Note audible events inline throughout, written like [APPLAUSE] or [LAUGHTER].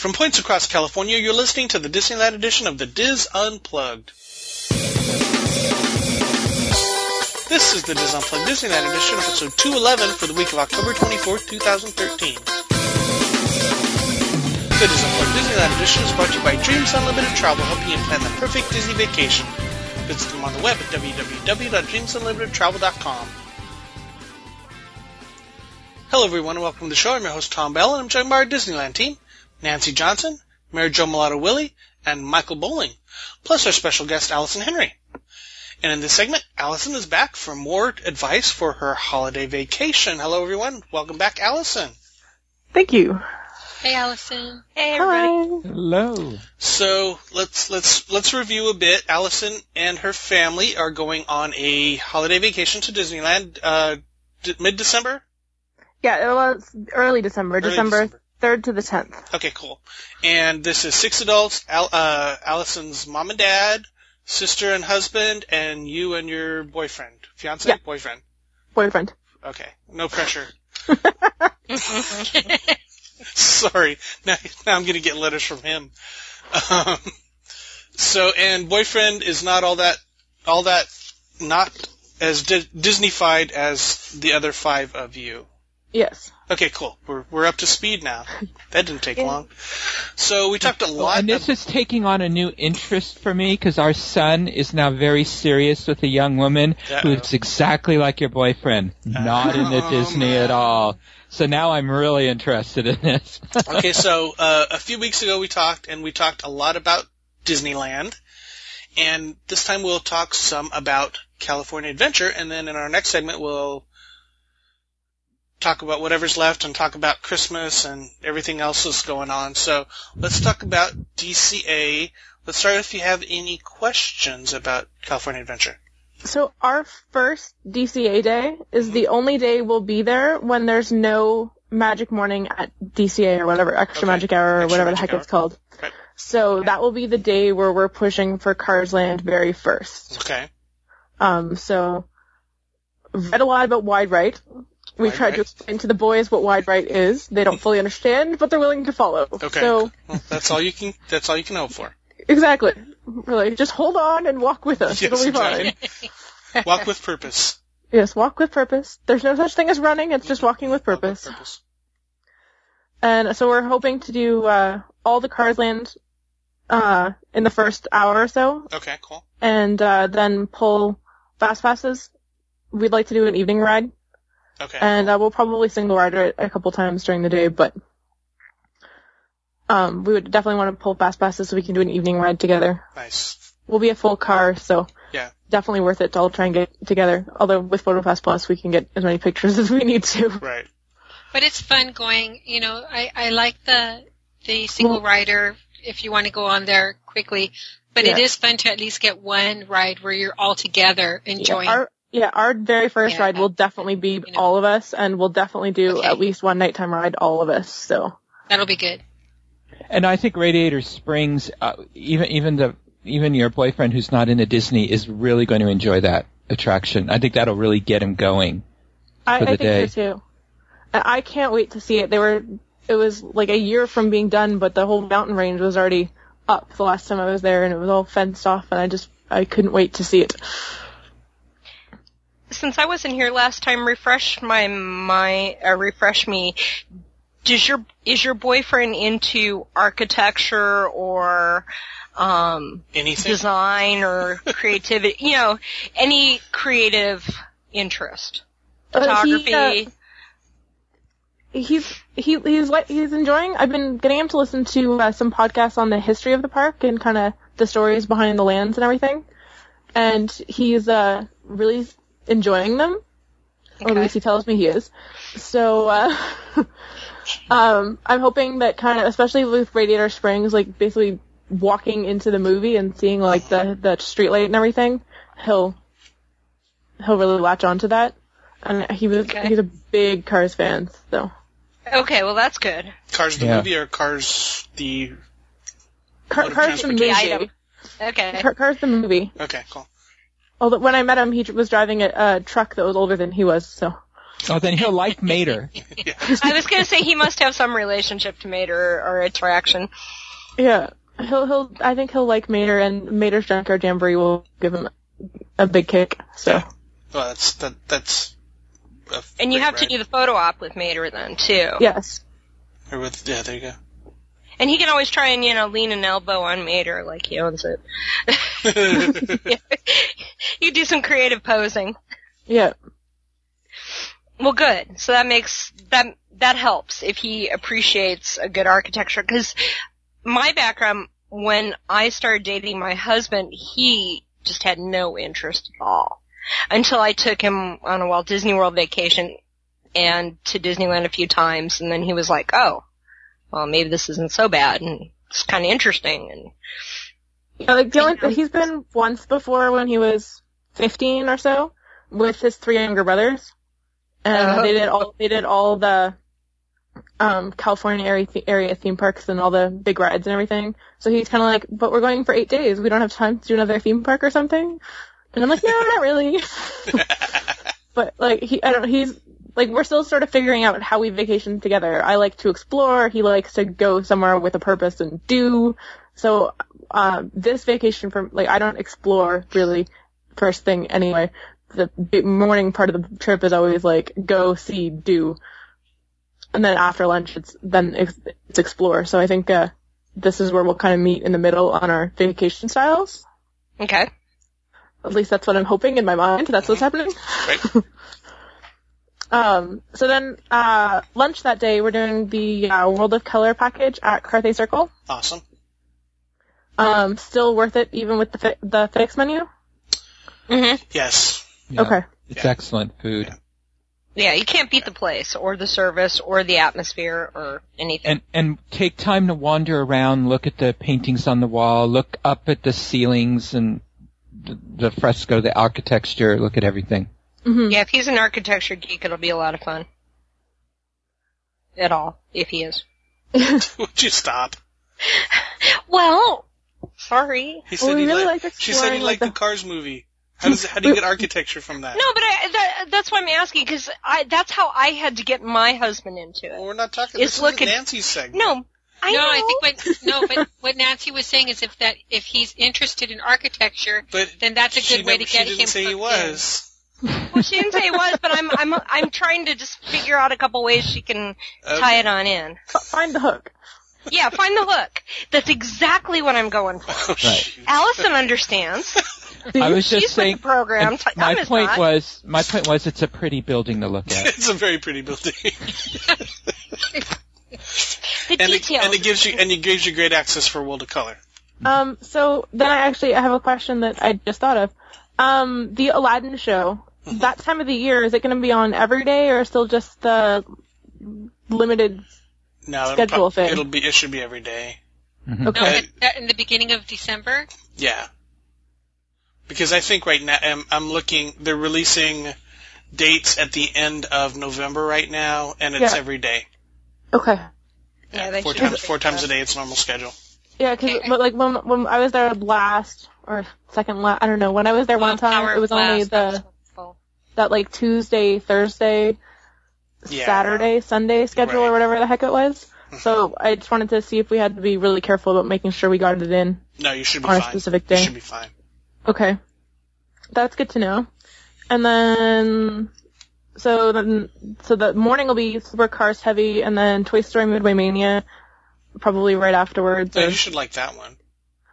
From points across California, you're listening to the Disneyland edition of the Dis Unplugged. This is the Dis Unplugged Disneyland edition, episode 211 for the week of October 24th, 2013. The Dis Unplugged Disneyland edition is brought to you by Dreams Unlimited Travel, helping you plan the perfect Disney vacation. Visit them on the web at www.dreamsunlimitedtravel.com. Hello everyone and welcome to the show. I'm your host Tom Bell and I'm joined by our Disneyland team, Nancy Johnson, Mary Jo Mulatto Willie, and Michael Bowling, plus our special guest Allison Henry. And in this segment, Allison is back for more advice for her holiday vacation. Hello everyone. Welcome back, Allison. Thank you. Hey, Allison. Hey, everybody. Hi. Hello. So let's let's let's review a bit. Allison and her family are going on a holiday vacation to Disneyland uh, d- mid December. Yeah, it was early December, Early December December. 3rd to the 10th. Okay, cool. And this is six adults, Al- uh, Allison's mom and dad, sister and husband, and you and your boyfriend. Fiance? Yeah. Boyfriend. Boyfriend. Okay. No pressure. [LAUGHS] [LAUGHS] Sorry. Now, now I'm gonna get letters from him. Um, so, and boyfriend is not all that, all that, not as di- Disneyfied as the other five of you. Yes. Okay, cool. We're we're up to speed now. That didn't take Yeah. long. So we talked a lot. and this is taking on a new interest for me because our son is now very serious with a young woman Uh-oh. who's exactly like your boyfriend, not into Oh, Disney man. at all. So now I'm really interested in this. [LAUGHS] okay, so uh, a few weeks ago we talked, and we talked a lot about Disneyland, and this time we'll talk some about California Adventure, and then in our next segment we'll talk about whatever's left and talk about Christmas and everything else that's going on. So let's talk about DCA. Let's start if you have any questions about California Adventure. So our first DCA day is the only day we'll be there when there's no magic morning at DCA or whatever, extra Okay. magic hour or Extra whatever the heck it's called. Right. So that will be the day where we're pushing for Cars Land very first. Okay. Um, so read a lot about Wide Right. We Wide tried to explain to the boys what Wide Right is. They don't fully understand, but they're willing to follow. Okay. So Well, that's all you can. That's all you can hope for. exactly. Really, just hold on and walk with us. [LAUGHS] Yes, It'll be fine. exactly. [LAUGHS] Walk with purpose. Yes, walk with purpose. There's no such thing as running. It's just walking with purpose. purpose. And so we're hoping to do uh, all the Cars Land uh, in the first hour or so, Okay, cool. and uh, then pull fast passes. We'd like to do an evening ride, Okay. and uh, we'll probably single ride it a couple times during the day, but um, we would definitely want to pull fast passes so we can do an evening ride together. nice. We'll be a full car, so Yeah. definitely worth it to all try and get together. Although with PhotoPass Plus, we can get as many pictures [LAUGHS] as we need to. Right. But it's fun going, you know, I, I like the, the single rider if you want to go on there quickly. But it Yeah. is fun to at least get one ride where you're all together enjoying. Yeah, our, yeah, our very first Yeah. ride will definitely be You know. all of us, and we'll definitely do Okay. at least one nighttime ride, all of us. So, That'll be good. and I think Radiator Springs, uh, even even the even your boyfriend who's not into Disney is really going to enjoy that attraction. I think that'll really get him going. I, For I the think day. so too. And I can't wait to see it. They were, it was like a year from being done, but the whole mountain range was already up the last time I was there, and it was all fenced off, and I just, I couldn't wait to see it. Since I wasn't here last time, refresh my my uh, refresh me. Does your is your boyfriend into architecture or um, Anything? design or [LAUGHS] creativity? You know, any creative interest, Uh, photography. he, uh, he's he he's like he's enjoying. I've been getting him to listen to uh, some podcasts on the history of the park and kind of the stories behind the lands and everything, and he's uh really enjoying them. Or at least he tells me he is. So uh, [LAUGHS] um, I'm hoping that kind of, especially with Radiator Springs, like basically walking into the movie and seeing like the the street light and everything, he'll he'll really latch onto that. And he was Okay. he's a big Cars fan, so Okay, well that's good. Cars the Yeah. movie or Cars the? Car, Cars the movie. Item. Okay. Car, Cars the movie. Okay, cool. Although when I met him, he was driving a, a truck that was older than he was, so Oh, then he'll like Mater. yeah. [LAUGHS] I was going to say he must have some relationship to Mater or, or attraction. Yeah. He'll he'll I think he'll like Mater and Mater's Junkyard Jamboree will give him a big kick. So Well, that's that. That's. a And you great have to do the photo op with Mater then too. yes. Or with yeah, there you go. And he can always try and, you know, lean an elbow on Mater like he owns it. [LAUGHS] [LAUGHS] [LAUGHS] you do some creative posing. Yeah. Well, good. So that makes that that helps if he appreciates a good architecture. Because my background, when I started dating my husband, he just had no interest at all until I took him on a Walt Disney World vacation and to Disneyland a few times, and then he was like, "Oh, well, maybe this isn't so bad, and it's kind of interesting." And Yeah, like the only, he's been once before when he was 15 or so with his three younger brothers, and Oh. they did all they did all the um California area area theme parks and all the big rides and everything. So he's kind of like, but we're going for eight days. We don't have time to do another theme park or something. And I'm like, no, not really. [LAUGHS] but like he, I don't. He's like we're still sort of figuring out how we vacation together. I like to explore. He likes to go somewhere with a purpose and do. So uh, this vacation from like I don't explore really first thing anyway. The morning part of the trip is always like go see do, and then after lunch it's then it's, explore. So I think uh, this is where we'll kind of meet in the middle on our vacation styles. okay, At least that's what I'm hoping in my mind. That's what's happening. Right. [LAUGHS] Um, so then, uh, lunch that day, we're doing the uh, World of Color package at Carthay Circle. Awesome. Um, still worth it even with the fi- the fix menu. hmm Yes. Yeah. Okay. It's Yeah. excellent food. Yeah. yeah, you can't beat the place or the service or the atmosphere or anything. And and take time to wander around, look at the paintings on the wall, look up at the ceilings and the, the fresco, the architecture, look at everything. Hmm Yeah, if he's an architecture geek, it'll be a lot of fun. At all, if he is. [LAUGHS] Would you stop? Well, sorry. He Well, said we he really liked. liked She said he liked like, the Cars movie. How does how do you get architecture from that? No, but I, that, that's why I'm asking because I that's how I had to get my husband into Well, it. we're not talking. It's This look is at- Nancy's segment. No, I no, know. I think what no, but [LAUGHS] what Nancy was saying is if that if he's interested in architecture, but then that's a good way never- to get she him. didn't say he hooked in. Was. well, she didn't say it was, but I'm I'm I'm trying to just figure out a couple ways she can tie it on in. F- find the hook. Yeah, find the hook. That's exactly what I'm going for. Oh, Right. Allison understands. [LAUGHS] I was just She's saying. the program. T- my I'm point not. was, my point was, it's a pretty building to look at. [LAUGHS] It's a very pretty building, [LAUGHS] The and it, details. and it gives you and it gives you great access for World of Color. Um, so then I actually I have a question that I just thought of. Um, the Aladdin show. That time of the year is it going to be on every day or still just the limited? No, it'll, Schedule prob- thing. it'll be it should be every day. Mhm. Okay. at, at, in the beginning of December. Yeah. Because I think right now I'm, I'm looking. They're releasing dates at the end of November right now, and it's Yeah. every day. Okay. Yeah, they four times four times a day. It's normal schedule. Yeah, because Okay. like when when I was there last or second last, I don't know. When I was there one Well, time, it was of only the was full. That like Tuesday, Thursday, Yeah. Saturday, Sunday schedule Right. or whatever the heck it was. Mm-hmm. So I just wanted to see if we had to be really careful about making sure we got it in. No, you should be On a fine. specific You day. should be fine. Okay. That's good to know. And then, so then, so the morning will be Super Supercars heavy, and then Toy Story Midway Mania, probably right afterwards. Or- you should like that one.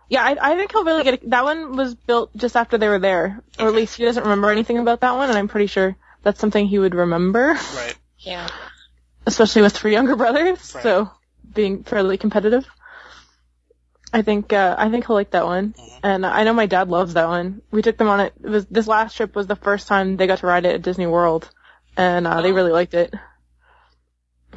Yeah, I, I think he'll really get it. That one was built just after they were there, or at least he doesn't remember anything about that one, and I'm pretty sure that's something he would remember, Right. Yeah. [LAUGHS] especially with three younger brothers. Right. So being fairly competitive. I think uh, I think he'll like that one, Mhm. and I know my dad loves that one. We took them on it. It was this last trip was the first time they got to ride it at Disney World, and uh, they Oh. really liked it.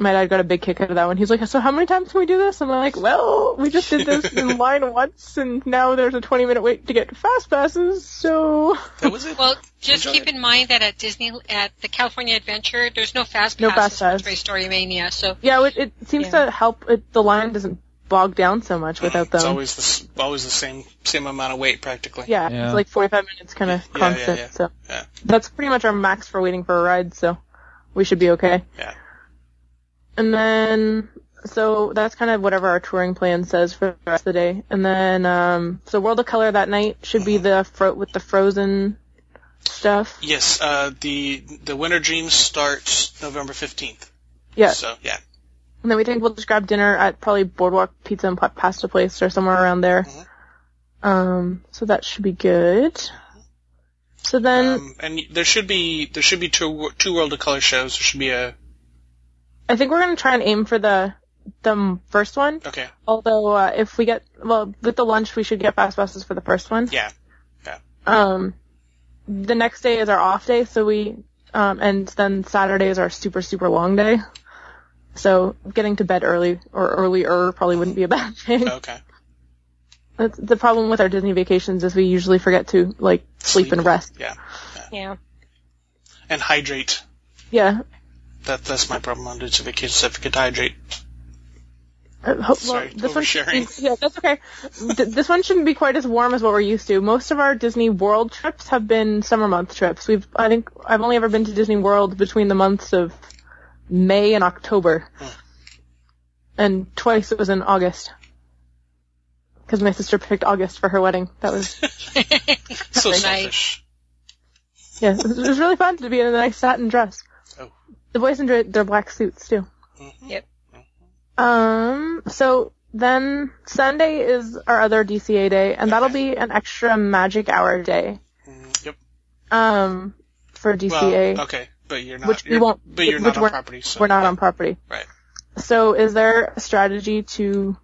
My dad got a big kick out of that one. He's like, "So how many times can we do this?" And I'm like, "Well, we just did this in [LAUGHS] line once, and now there's a 20 minute wait to get fast passes." So That was it. Well, just Enjoy keep it. in mind that at Disney, at the California Adventure, there's no fast passes No fast for pass. Toy Story Mania. So yeah, it, it seems Yeah. to help. It, the line doesn't bog down so much without them. It's always the always the same same amount of wait practically. Yeah, Yeah. it's like 45 minutes kind of Yeah, constant. yeah, yeah. So Yeah. that's pretty much our max for waiting for a ride. So we should be okay. Yeah. And then, so that's kind of whatever our touring plan says for the rest of the day. And then, um, so World of Color that night should be the fro- with the Frozen stuff. Yes, uh, the the Winter Dreams starts November fifteenth. Yeah. So yeah. And then we think we'll just grab dinner at probably Boardwalk Pizza and Pa- Pasta Place or somewhere around there. Mhm. Um, so that should be good. So then, Um, and there should be there should be two two World of Color shows. There should be a I think we're gonna try and aim for the the first one. okay. Although uh, if we get well with the lunch, we should get fast passes for the first one. Yeah. Yeah. Um, the next day is our off day, so we um, and then Saturday is our super super long day. So getting to bed early or earlier probably wouldn't be a [LAUGHS] bad thing. Okay. That's the problem with our Disney vacations is we usually forget to like sleep, Sleep. and rest. Yeah. Yeah. And hydrate. Yeah. That that's my problem on Disney vacations. I forget to hydrate. Uh, ho- Sorry, this one should oversharing. be- yeah, that's okay. Th- this one shouldn't be quite as warm as what we're used to. Most of our Disney World trips have been summer month trips. We've, I think, I've only ever been to Disney World between the months of May and October, Hmm. and twice it was in August. Because my sister picked August for her wedding. That was [LAUGHS] So Nice. selfish. yeah, it was really fun to be in a nice satin dress. The boys enjoyed their black suits too. Mhm. Yep. Um, so then Sunday is our other DCA day, and that'll be an extra magic hour day. Mm, Yep. Um, for DCA, Well, okay, but you're not. which we you're- won't. But you're which not on we're, property. So we're not on property. Right. So is there a strategy to,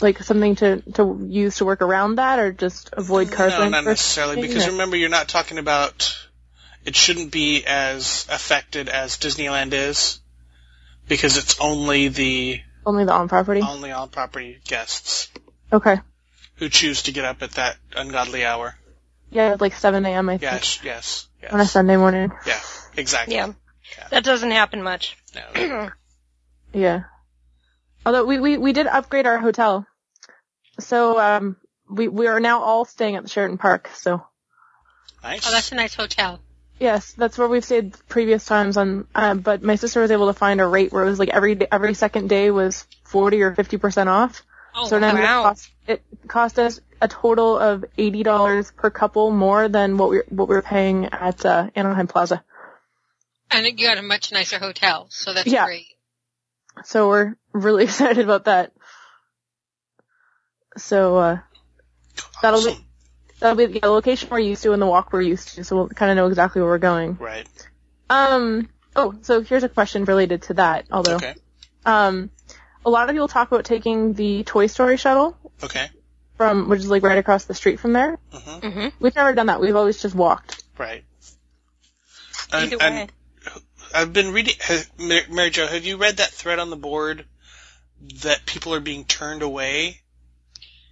like, something to to use to work around that, or just avoid cars? No, not necessarily, because remember, you're not talking about. It shouldn't be as affected as Disneyland is, because it's only the only the on property. only on property guests Okay. who choose to get up at that ungodly hour. Yeah, like 7 a.m. I think Yes, yes, yes. on a Sunday morning. Yeah, exactly. Yeah. That doesn't happen much. No. [CLEARS THROAT] Yeah. Although we, we, we did upgrade our hotel. So, um, we, we are now all staying at the Sheraton Park, so. Nice. Oh, that's a nice hotel. Yes, that's where we've stayed previous times on, uh, but my sister was able to find a rate where it was like every, day- every second day was 40 or 50% off. Oh, so then wow. it, cost, it cost us a total of $80 per couple more than what we, what we were paying at, uh, Anaheim Plaza. and you got a much nicer hotel, so that's Yeah. great. So we're really [LAUGHS] excited about that. So, uh, that'll be- Awesome. That'll be the location we're used to and the walk we're used to, so we'll kind of know exactly where we're going. Right. Um, oh, so here's a question related to that, although, Okay. um, a lot of people talk about taking the Toy Story shuttle Okay. from, which is like right across the street from there. hmm hmm We've never done that. We've always just walked. Right. And, Either way. and I've been reading. Has, Mary Mary Jo, have you read that thread on the board that people are being turned away?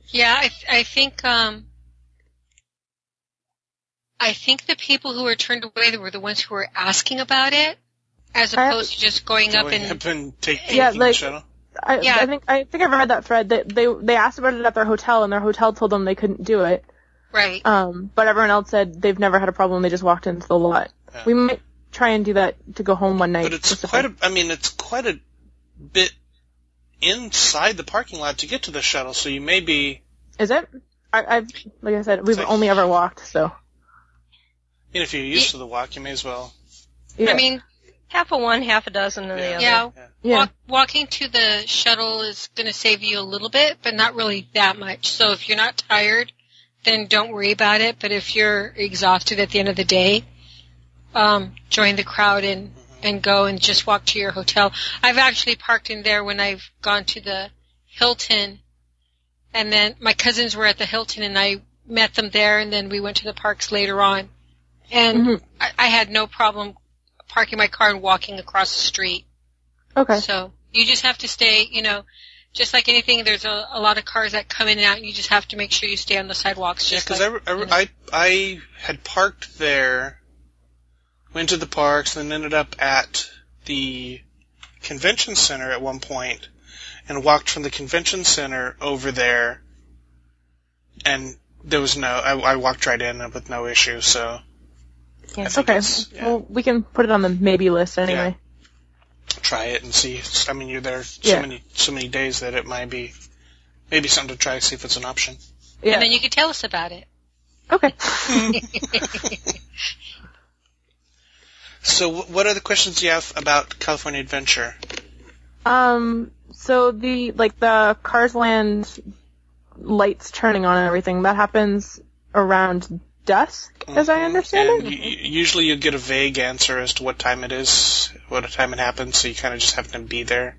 Yeah, I, th- I think um, I think the people who were turned away were the ones who were asking about it, as I- opposed to just going up and up and take, taking Yeah, the like- shuttle? I, Yeah. I think I think I've read that thread that they they asked about it at their hotel and their hotel told them they couldn't do it. right. Um, but everyone else said they've never had a problem. They just walked into the lot. Yeah. We might try and do that to go home one night. But it's quite a. I mean, it's quite a bit inside the parking lot to get to the shuttle, so you may be. Is it? I, I've like I said, we've like- only ever walked, so You know, if you're used to the walk, you may as well. yeah. I mean, half of one, half a dozen of the other. Yeah. yeah. Walk, walking to the shuttle is going to save you a little bit, but not really that much. So if you're not tired, then don't worry about it. But if you're exhausted at the end of the day, um, join the crowd and and go and just walk to your hotel. I've actually parked in there when I've gone to the Hilton, and then my cousins were at the Hilton, and I met them there, and then we went to the parks later on, and Mhm. I, I had no problem parking my car and walking across the street. Okay. So you just have to stay, you know, just like anything, there's a, a lot of cars that come in and out, and you just have to make sure you stay on the sidewalks. Just because like, I, I, I, I had parked there, went to the parks, then ended up at the convention center at one point, and walked from the convention center over there, and there was no. I, I walked right in with no issue. So I think Okay. yeah. Well, we can put it on the maybe list anyway. try it and see. I mean, you're there so Yeah. many so many days that it might be maybe something to try to see if it's an option. Yeah. And then you can tell us about it. okay. [LAUGHS] [LAUGHS] So, what are the questions you have about California Adventure? Um. So the like the Cars Land lights turning on and everything that happens around dusk, as I Mhm. understand and it. you- you- usually you get a vague answer as to what time it is, what time it happens, so you kind of just happen to be there.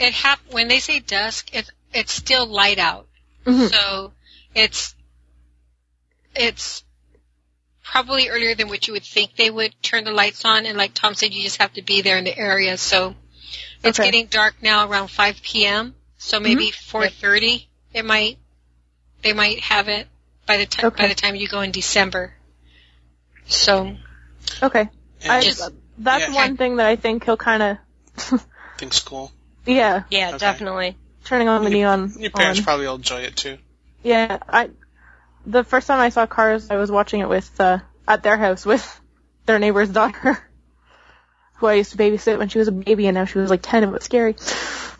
It hap- when they say dusk, it, it's still light out. Mhm. So it's it's probably earlier than what you would think they would turn the lights on. And like Tom said, you just have to be there in the area. So it's Okay. getting dark now around 5 p.m. So maybe 4:30 it might they might have it by the time Okay. by the time you go in December. So Okay. I, Just- that's yeah. one thing that I think he'll kind of, [LAUGHS] think's cool. yeah, Yeah, Okay. definitely. turning on the neon. Your parents on. probably will enjoy it too. Yeah, I. The first time I saw Cars, I was watching it with uh, at their house with [LAUGHS] their neighbor's daughter, [LAUGHS] who I used to babysit when she was a baby, and now she was like ten. It was scary.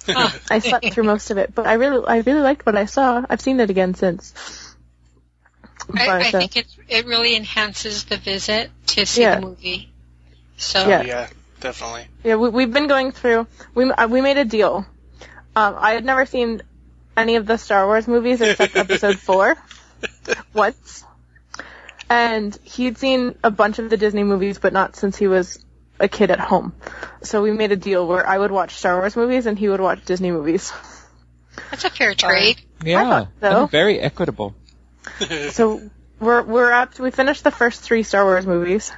I slept through most of it, but I really, I really liked what I saw. I've seen it again since. I, I uh, think it it really enhances the visit to see Yeah. the movie. So Yeah. yeah, definitely. Yeah, we, we've been going through. We uh, we made a deal. Um, I had never seen any of the Star Wars movies except [LAUGHS] Episode Four [LAUGHS] once, and he'd seen a bunch of the Disney movies, but not since he was a kid at home. So we made a deal where I would watch Star Wars movies and he would watch Disney movies. that's a fair trade. Yeah, so. very equitable. [LAUGHS] So we're we're up. To, we finished the first three Star Wars movies.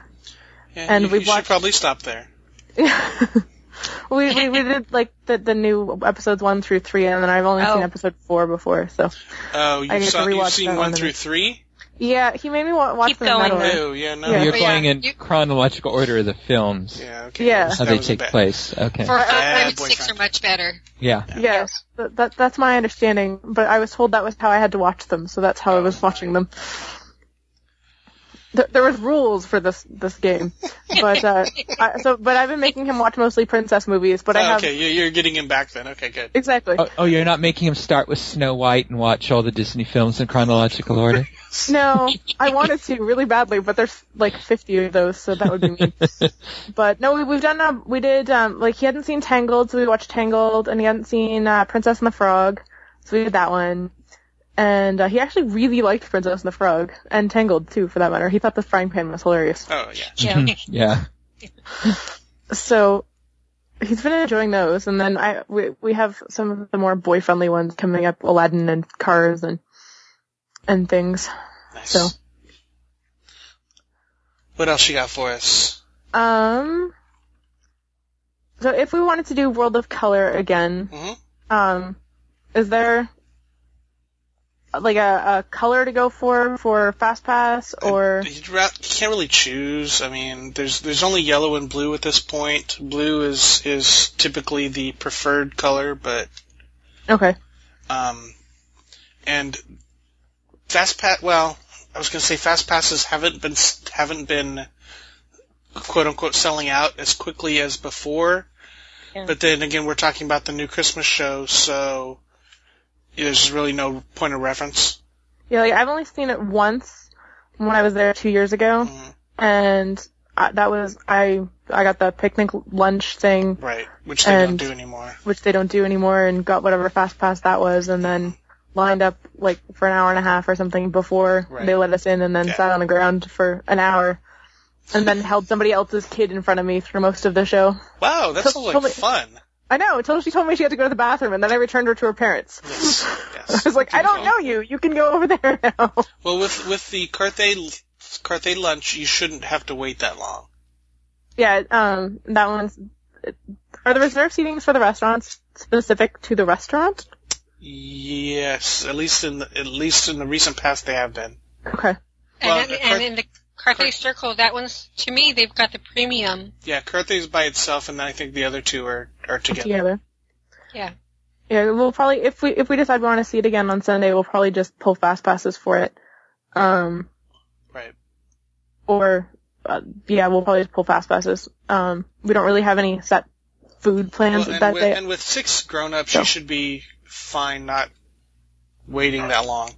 Yeah, And you, we you should probably stop there. [LAUGHS] we, we we [LAUGHS] did like the the new episodes one through three, and then I've only Oh. seen episode four before. So Oh, I you get to saw, you've seen one one through and- three? Yeah, he made me wa- watch Keep them in going, that order. Oh, yeah, no. Yeah. You're But yeah, going in you- chronological order of the films, Yeah, okay. Yeah. How that they was take bad- place. Okay. Four, five, uh, Bad and six boyfriend. are much better. Yeah. Yeah, that, that that's my understanding. But I was told that was how I had to watch them, so that's how I was watching them. There, there was rules for this this game, but uh, [LAUGHS] I, so but I've been making him watch mostly princess movies. But I Oh, have okay, you- you're getting him back then. Okay, good. exactly Oh, oh, you're not making him start with Snow White and watch all the Disney films in chronological order? [LAUGHS] no. I wanted to really badly, but there's like 50 of those, so that would be mean. [LAUGHS] But no, we, we've done, um, we did, um, like he hadn't seen Tangled, so we watched Tangled, and he hadn't seen, uh, Princess and the Frog, so we did that one. And, uh, he actually really liked Princess and the Frog, and Tangled too, for that matter. He thought the frying pan was hilarious. Oh, yeah. [LAUGHS] Yeah. yeah. So, he's been enjoying those, and then I, we, we have some of the more boy-friendly ones coming up, Aladdin and Cars and, and things. Nice. So. What else you got for us? Um, so if we wanted to do World of Color again, Mhm. um, is there like a, a color to go for for Fast Pass or you can't really choose. I mean, there's there's only yellow and blue at this point. Blue is is typically the preferred color, but okay? um, and fast pass. Well, I was gonna say fast passes haven't been haven't been quote unquote selling out as quickly as before. Yeah. But then again, we're talking about the new Christmas show, so there's really no point of reference. Yeah, like I've only seen it once when I was there two years ago, Mhm. and I, that was I I got the picnic lunch thing, Right, which they And- don't do anymore. which they don't do anymore, and got whatever Fast Pass that was, and then lined up like for an hour and a half or something before Right. they let us in, and then Yeah. sat on the ground for an hour, and then held somebody else's kid in front of me through most of the show. Wow, that So- like totally- fun. I know, until she told me she had to go to the bathroom, and then I returned her to her parents. Yes, [LAUGHS] yes. I was like, I don't know you. You can go over there [LAUGHS] now. Well, with with the Carthay Carthay lunch, you shouldn't have to wait that long. yeah, um, that one's. Are the reserved seatings for the restaurants specific to the restaurant? Yes, at least in the, at least in the recent past they have been. Okay. Well, and, the and in the Carthay Circle, that one's to me they've got the premium. Yeah, Carthay's by itself, and then I think the other two are are together. Together. Yeah. Yeah, we'll probably if we if we decide we want to see it again on Sunday, we'll probably just pull fast passes for it. Um, Right. or uh, yeah, we'll probably just pull fast passes. Um, we don't really have any set food plans Well, and, that with, day. and with six grown-ups, So. you should be fine not waiting that long.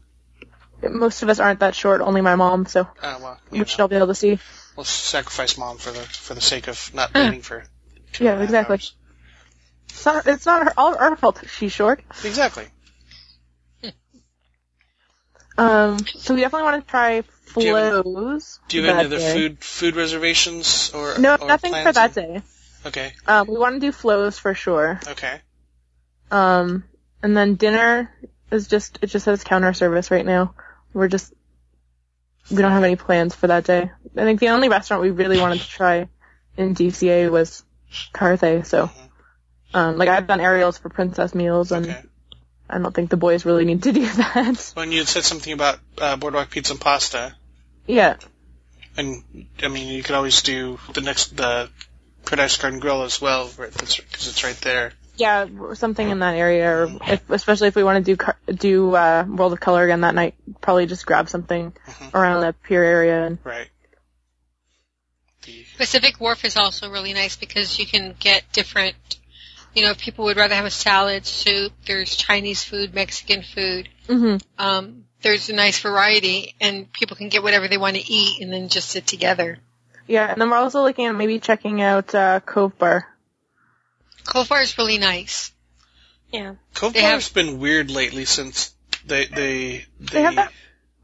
Most of us aren't that short, only my mom, so Uh, well, which know, I'll be able to see. we'll sacrifice mom for the for the sake of not waiting for. Yeah, and exactly. hours. It's not, it's not her, all our fault that she's short. Exactly. [LAUGHS] Um, so we definitely want to try Do you have Flo's. Do you have any other day. food food reservations or No, or nothing for that day. Okay. Um, we want to do Flo's for sure. Okay. Um, and then dinner is just, it just says counter service right now. We're just, we don't have any plans for that day. I think the only restaurant we really wanted to try in DCA was Carthay, so, um, like I've done Ariel's for princess meals and Okay. I don't think the boys really need to do [LAUGHS] that. When you said something about uh, boardwalk pizza and pasta, yeah. and I mean you could always do the next the Paradise Garden Grill as well, because it's right there. Yeah, something in that area, or if, especially if we want to do do uh, World of Color again that night, probably just grab something Mhm. around the pier area. And Right. The, Pacific Wharf is also really nice because you can get different, you know, if people would rather have a salad, soup, there's Chinese food, Mexican food. hmm Um, there's a nice variety and people can get whatever they want to eat and then just sit together. yeah, and then we're also looking at maybe checking out uh, Cove Bar. Cove Bar is really nice. Yeah. Cove They Bar's been weird lately since they they they, They have that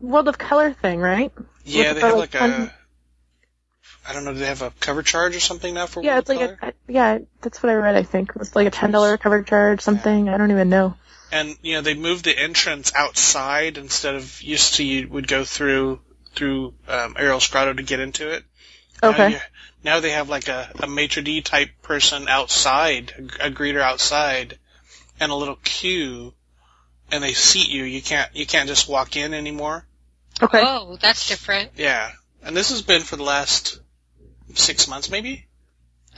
World of Color thing, right? yeah with they the, have like, like fun- a I don't know do they have a cover charge or something now for Yeah, World it's of like Color? a yeah, that's what I read. I think it's like a ten dollar cover charge, something. I don't even know. and you know they moved the entrance outside instead of used to you would go through through um, Ariel's Grotto to get into it. Now, Okay. you- now they have like a, a maitre d type person outside, a, a greeter outside, and a little queue, and they seat you. You can't you can't just walk in anymore. Okay. Oh, that's different. Yeah, and this has been for the last six months maybe.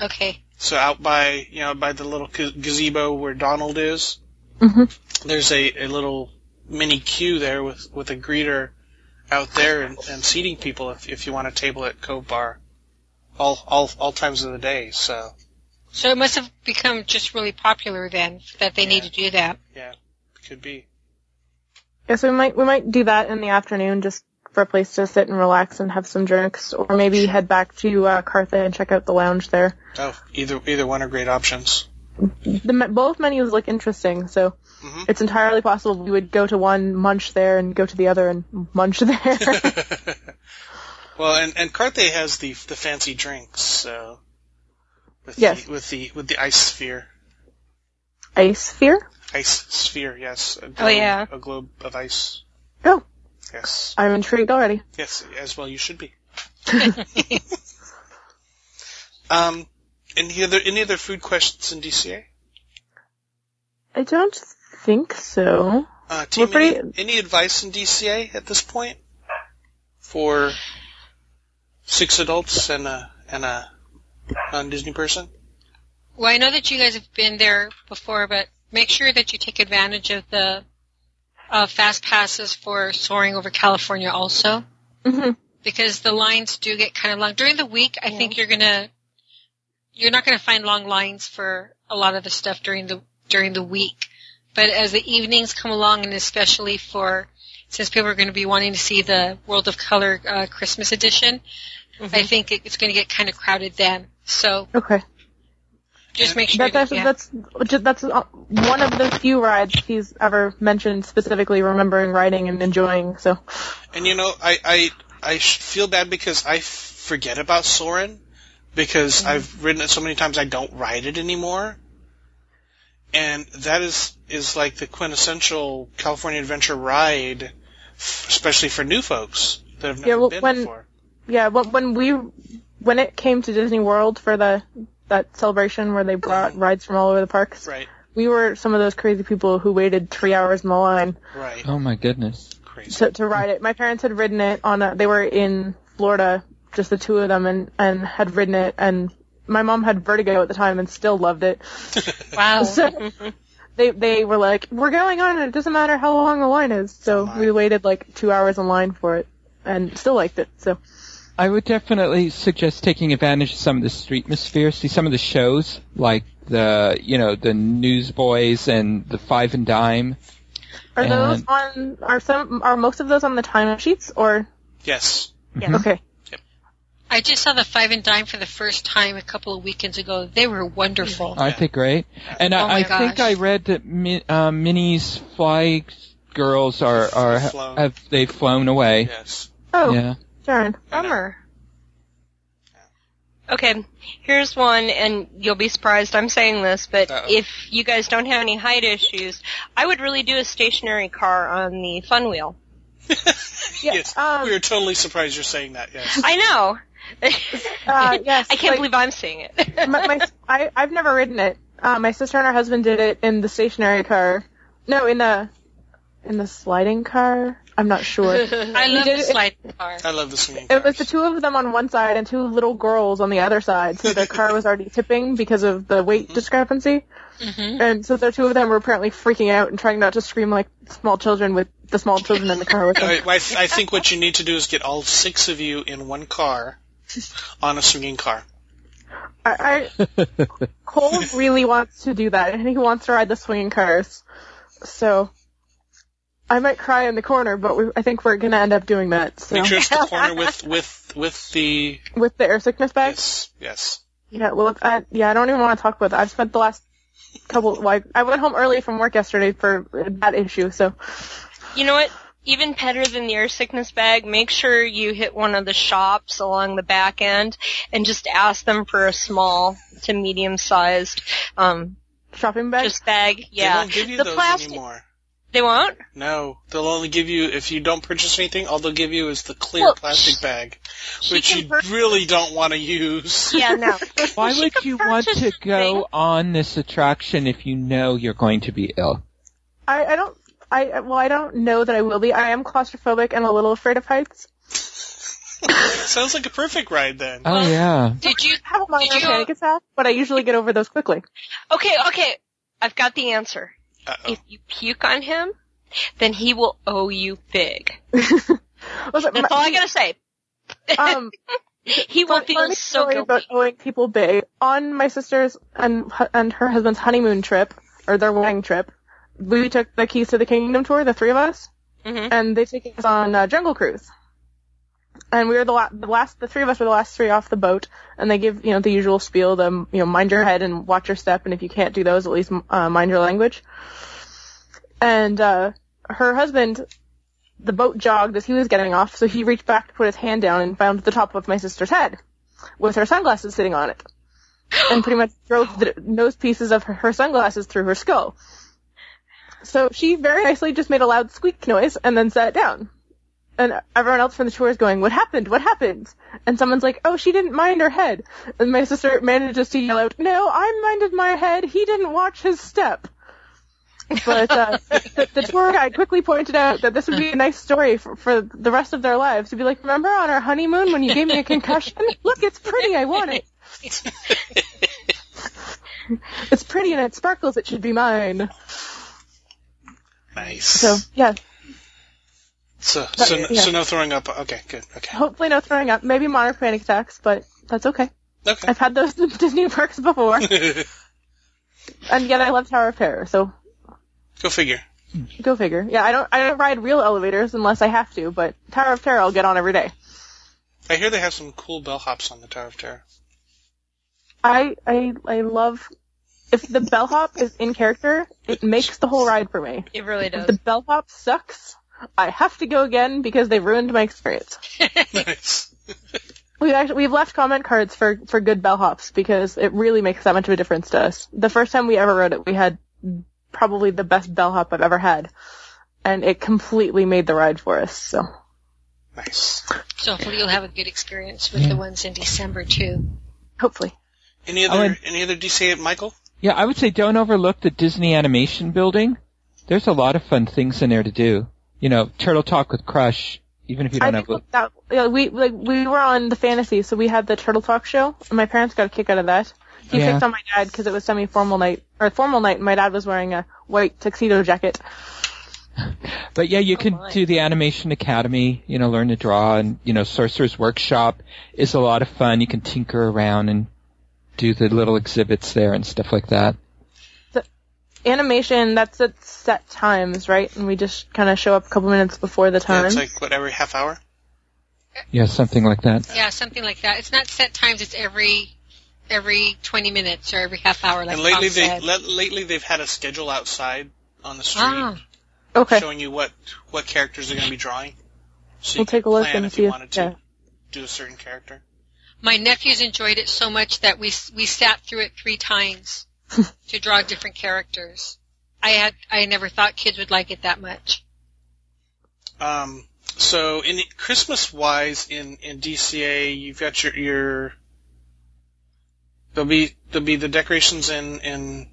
Okay. So out by you know by the little gazebo where Donald is, hmm there's a, a little mini queue there with, with a greeter out there and, and seating people if, if you want a table at Cove Bar. All, all, all times of the day, so, So it must have become just really popular then that they need to do that. yeah, could be. Yeah, so we might we might do that in the afternoon, just for a place to sit and relax and have some drinks, or maybe head back to uh, Carthay and check out the lounge there. Oh, either, either one are great options. The me- both menus look interesting, so Mhm. it's entirely possible we would go to one, munch there, and go to the other and munch there. [LAUGHS] [LAUGHS] [LAUGHS] well, and, and Carthay has the, the fancy drinks, so. With Yes. The, with the, with the ice sphere. Ice sphere? Ice sphere, yes. A globe, Oh, yeah. A globe of ice. Oh, Yes. I'm intrigued already. Yes, as well you should be. [LAUGHS] Um, any other any other food questions in DCA? I don't think so. Uh, team, pretty- any, any advice in DCA at this point for six adults and a and a non-Disney person? Well, I know that you guys have been there before, but make sure that you take advantage of the uh, fast passes for Soarin' Over California also, hmm because the lines do get kind of long during the week. I think you're gonna you're not gonna find long lines for a lot of the stuff during the during the week, but as the evenings come along, and especially for since people are going to be wanting to see the World of Color uh, Christmas edition, I think it, it's going to get kind of crowded then. So Okay. just make sure That's that, actually, yeah. that's that's uh, one of the few rides he's ever mentioned specifically remembering riding and enjoying. So, And you know, I I I feel bad because I forget about Soarin' because I've ridden it so many times I don't ride it anymore. And that is is like the quintessential California Adventure ride, f- especially for new folks that have never Yeah, well, been when- before. yeah, when when we when it came to Disney World for the that celebration where they brought rides from all over the parks, Right, we were some of those crazy people who waited three hours in the line right, Oh my goodness. crazy. to to ride it. My parents had ridden it on a. They were in Florida, just the two of them, and and had ridden it and. My mom had vertigo at the time and still loved it. [LAUGHS] wow. [LAUGHS] So they they were like, "We're going on, and it doesn't matter how long the line is." So we waited like two hours in line for it, and still liked it. So I would definitely suggest taking advantage of some of the street atmosphere. See some of the shows, like the you know the Newsboys and the Five and Dime. Are those on? Are some? Are most of those on the time sheets or? Yes. Mhm. Okay. I just saw the Five and Dime for the first time a couple of weekends ago. They were wonderful. Aren't they great? And Oh I, my I think gosh. I read that Min, uh, Minnie's Fly Girls are are Flown. have they've flown away. Yes. Oh, Yeah. darn. Bummer. Okay, here's one, and you'll be surprised I'm saying this, but Uh-oh. if you guys don't have any height issues, I would really do a stationary car on the fun wheel. [LAUGHS] Yeah, yes. um, we are totally surprised you're saying that. Yes. I know. Uh, [LAUGHS] yes, I can't like- believe I'm seeing it. [LAUGHS] my, my, I, I've never ridden it. Uh, my sister and her husband did it in the stationary car. No, in the in the sliding car. I'm not sure. [LAUGHS] I love did the it- sliding car. I love the swinging. It was the two of them on one side and two little girls on the other side. So their car was already tipping because of the weight discrepancy. hmm And so the two of them were apparently freaking out and trying not to scream like small children with the small children in the car with them. I, I, th- I think what you need to do is get all six of you in one car on a swinging car. I, I [LAUGHS] Cole really wants to do that, and he wants to ride the swinging cars. So I might cry in the corner, but we, I think we're gonna end up doing that. So Make sure it's the [LAUGHS] corner with with with the with the air sickness bag. yes yes. Yeah, well, I, yeah, I don't even want to talk about that. I've spent the last couple. Well, I, I went home early from work yesterday for that issue. So You know what? Even better than the air sickness bag, make sure you hit one of the shops along the back end and just ask them for a small to medium sized um shopping bag. just bag. They Yeah. won't give you the those plastic anymore. they won't? No, they'll only give you if you don't purchase anything. All they'll give you is the clear Well, plastic bag, which you purchase- really don't want to use. [LAUGHS] Yeah, no. [LAUGHS] Why She would you want to go thing. on this attraction if you know you're going to be ill? I, I don't. I well, I don't know that I will be. I am claustrophobic and a little afraid of heights. Sounds like a perfect ride then. Oh Well- yeah. Did you? I have a minor Did you- panic attack, but I usually get over those quickly. Okay, okay. I've got the answer. Uh-oh. If you puke on him, then he will owe you big. [LAUGHS] That's my- all I gotta say. [LAUGHS] um, he will feel so story guilty. about owing people big. On my sister's and and her husband's honeymoon trip, or their wedding trip, we took the Keys to the Kingdom tour, the three of us, hmm and they took us on uh, Jungle Cruise. And we were the, la- the last, the three of us were the last three off the boat, and they give, you know, the usual spiel, the, you know, mind your head and watch your step, and if you can't do those, at least, uh, mind your language. And, uh, her husband, the boat jogged as he was getting off, so he reached back to put his hand down and found the top of my sister's head, with her sunglasses sitting on it. And pretty much drove the nose pieces of her, her sunglasses through her skull. So she very nicely just made a loud squeak noise and then sat down. And everyone else from the tour is going, what happened? What happened? And someone's like, oh, she didn't mind her head. And my sister manages to yell out, no, I minded my head. He didn't watch his step. But uh, the, the tour guide quickly pointed out that this would be a nice story for, for the rest of their lives. To be like, remember on our honeymoon when you gave me a concussion? Look, it's pretty. I want it. [LAUGHS] It's pretty and it sparkles. It should be mine. Nice. So yeah, so so, yeah. so no throwing up. Okay, good. Okay. hopefully no throwing up. Maybe minor panic attacks, but that's okay. Okay. I've had those [LAUGHS] Disney parks before, [LAUGHS] and yet I love Tower of Terror. So Go figure. go figure. Yeah, I don't I don't ride real elevators unless I have to, but Tower of Terror I'll get on every day. I hear they have some cool bellhops on the Tower of Terror. I I I love if the bellhop is in character, it makes the whole ride for me. It really does. If does. the bellhop sucks, I have to go again because they've ruined my experience. [LAUGHS] nice. We've actually we've left comment cards for for good bellhops because it really makes that much of a difference to us. The first time we ever rode it, we had probably the best bellhop I've ever had, and it completely made the ride for us. So Nice. So hopefully you'll have a good experience with the ones in December too. hopefully, Any other and- any other DC Michael? Yeah, I would say don't overlook the Disney Animation Building. There's a lot of fun things in there to do. You know, Turtle Talk with Crush, even if you don't think have. that yeah, we like we were on the fantasy, so we had the Turtle Talk show, and my parents got a kick out of that. He Yeah. picked on my dad because it was semi-formal night or formal night, and my dad was wearing a white tuxedo jacket. [LAUGHS] But yeah, you Oh, can my. do the Animation Academy, you know, learn to draw and, you know, Sorcerer's Workshop is a lot of fun. You can tinker around and do the little exhibits there and stuff like that. The Animation, that's at set times, right? And we just kind of show up a couple minutes before the Yeah, time. it's like what every half hour. Yeah, something like that. Yeah, something like that. It's not set times. It's every every 20 minutes or every half hour, like and lately Tom they said. le- lately they've had a schedule outside on the street Ah, okay. showing you what what characters they're going to be drawing. So you We'll take a look plan and if see you if- wanted to yeah. do a certain character. My nephews enjoyed it so much that we we sat through it three times [LAUGHS] to draw different characters. I had I never thought kids would like it that much. Um, so in Christmas wise in in DCA, you've got your your there'll be there'll be the decorations in in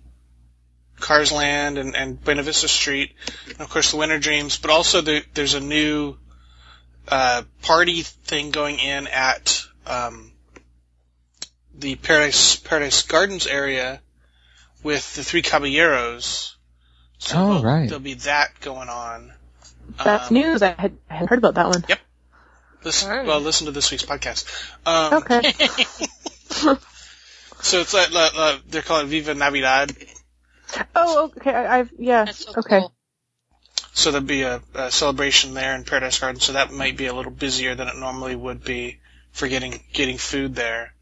Cars Land and and Buena Vista Street, and of course the Winter Dreams, but also the, there's a new uh, party thing going in at um, the Paradise Paradise Gardens area with the Three Caballeros. So Oh, there'll- right. There'll be that going on. That's Um, news. I had, I hadn't heard about that one. Listen, Alright. well, listen to this week's podcast. Um, Okay. [LAUGHS] [LAUGHS] So it's like uh, they're calling it Viva Navidad. oh, okay. I, I've yeah. That's so okay. cool. So there'll be a, a celebration there in Paradise Garden. So that might be a little busier than it normally would be for getting getting food there.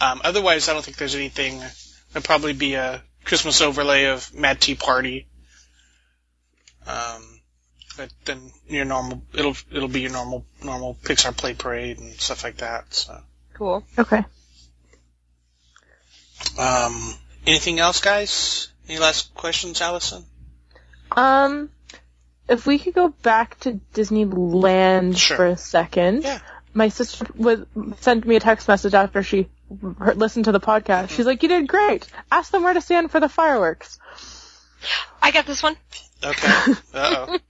Um, otherwise, I don't think there's anything. There'll probably be a Christmas overlay of Mad Tea Party. Um, but then your normal it'll it'll be your normal normal Pixar Play Parade and stuff like that. So. Cool. Okay. Um, anything else, guys? Any last questions, Allison? Um, if we could go back to Disneyland Sure. for a second. Yeah. My sister was sent me a text message after she heard, listened to the podcast. She's like, "You did great. Ask them where to stand for the fireworks." I got this one. Okay. Uh oh. [LAUGHS]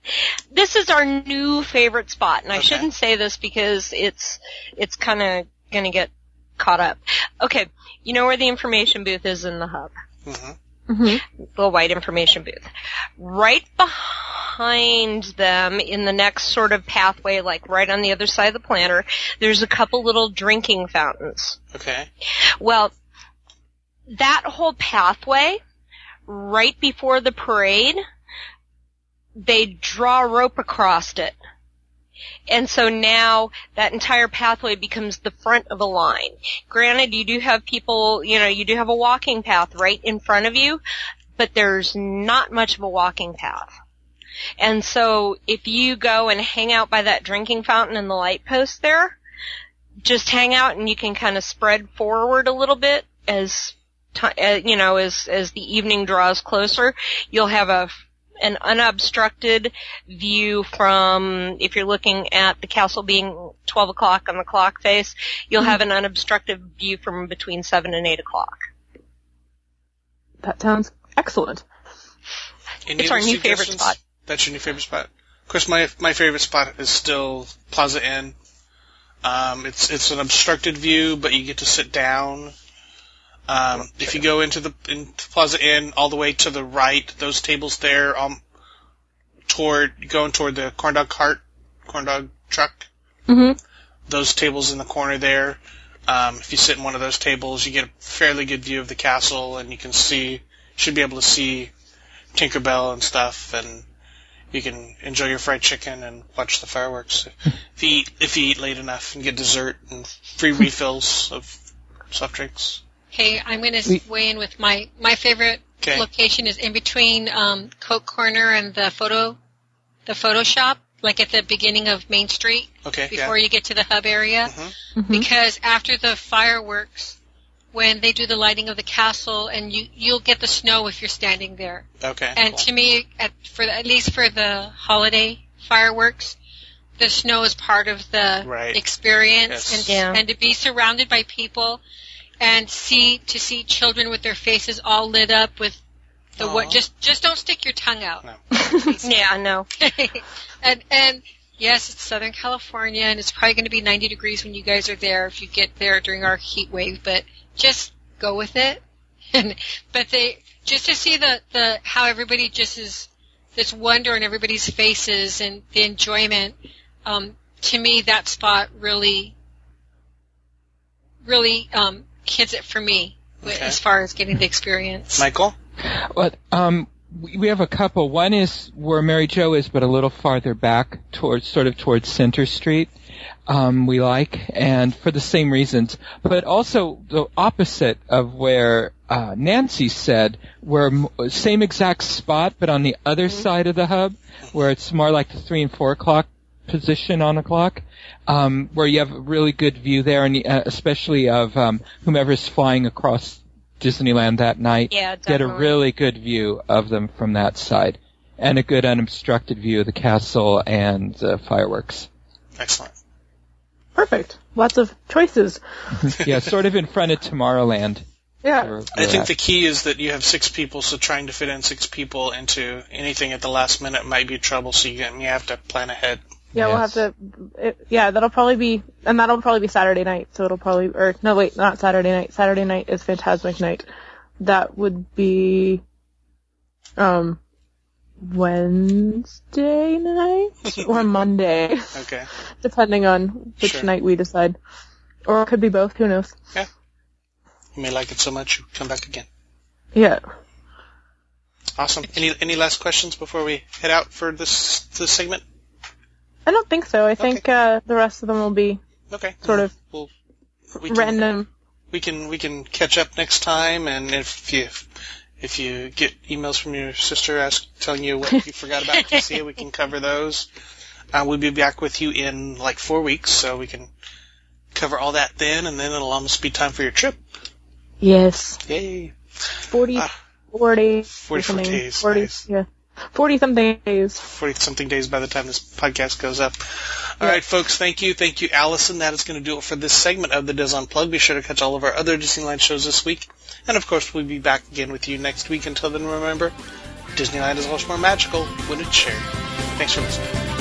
This is our new favorite spot, and I Okay. shouldn't say this because it's it's kind of gonna get caught up. Okay, you know where the information booth is in the hub? hmm hmm The white information booth. Right behind them in the next sort of pathway, like right on the other side of the planter, there's a couple little drinking fountains. Okay. Well, that whole pathway, right before the parade, they draw a rope across it. And so now that entire pathway becomes the front of a line. Granted, you do have people, you know, you do have a walking path right in front of you, but there's not much of a walking path. And so if you go and hang out by that drinking fountain and the light post there, just hang out and you can kind of spread forward a little bit as ti uh, you know as as the evening draws closer you'll have a an unobstructed view from if you're looking at the castle being 12 o'clock on the clock face you'll have an unobstructed view from between 7 and 8 o'clock That sounds excellent. Any It's our new favorite spot. That's your new favorite spot. Of course, my my favorite spot is still Plaza Inn. Um, it's it's an obstructed view, but you get to sit down. Um, if you go into the into Plaza Inn all the way to the right, those tables there, um, toward going toward the corn dog cart, corn dog truck. hmm those tables in the corner there. Um, if you sit in one of those tables, you get a fairly good view of the castle, and you can see, should be able to see Tinkerbell and stuff, and you can enjoy your fried chicken and watch the fireworks [LAUGHS] if you eat if you eat late enough and get dessert and free [LAUGHS] refills of soft drinks. Okay, I'm going to weigh in with my my favorite Okay. location is in between um, Coke Corner and the photo the photo shop, like at the beginning of Main Street Okay. before yeah. you get to the hub area. Mhm. hmm Because after the fireworks, when they do the lighting of the castle, and you you'll get the snow if you're standing there. Okay. And cool. to me, at, for at least for the holiday fireworks, the snow is part of the Right. experience, Yes. and Yeah. and to be surrounded by people, and see to see children with their faces all lit up with the Aw. what. Just just don't stick your tongue out. No. [LAUGHS] yeah no [LAUGHS] and and yes, it's Southern California, and it's probably going to be 90 degrees when you guys are there if you get there during our heat wave. But just go with it. And [LAUGHS] but they just to see the the how everybody just is this wonder on everybody's faces and the enjoyment. Um, to me, that spot really, really um, hits it for me Okay. as far as getting the experience. Michael? But um, we we have a couple. One is where Mary Jo is, but a little farther back towards sort of towards Center Street. Um, we like, and for the same reasons, but also the opposite of where uh, Nancy said, where m- same exact spot, but on the other side of the hub, where it's more like the three and four o'clock position on a clock, um, where you have a really good view there, and uh, especially of um, whomever's flying across Disneyland that night. Yeah, Get a really good view of them from that side, and a good unobstructed view of the castle and uh, fireworks. Excellent. Perfect. Lots of choices. [LAUGHS] yeah, sort of in front of Tomorrowland. Yeah. where I think at. the key is that you have six people, so trying to fit in six people into anything at the last minute might be trouble, so you, you have to plan ahead. Yeah, we'll have to. It, yeah, that'll probably be, and that'll probably be Saturday night. So it'll probably, or no, wait, not Saturday night. Saturday night is Fantasmic night. That would be, um, Wednesday night [LAUGHS] or Monday, Okay. [LAUGHS] depending on which Sure. night we decide. Or it could be both. Who knows? Yeah. You may like it so much you come back again. Yeah. Awesome. Any any last questions before we head out for this this segment? I don't think so. I think uh, the rest of them will be Okay. Sort of We'll, we can, random. we can we can catch up next time, and if you if you get emails from your sister ask telling you what you forgot about [LAUGHS] Cassia, we can cover those. Uh, we'll be back with you in like four weeks, so we can cover all that then, and then it'll almost be time for your trip. Yes. Yay! 40, Ah. 40, 44 days, 40, nice. yeah. 40 something days. 40 something days by the time this podcast goes up. All right, folks, thank you. Thank you, Allison. That is going to do it for this segment of the Dis Unplugged. Be sure to catch all of our other Disneyland shows this week. And of course, we'll be back again with you next week. Until then, remember, Disneyland is much more magical when it's shared. Thanks for listening.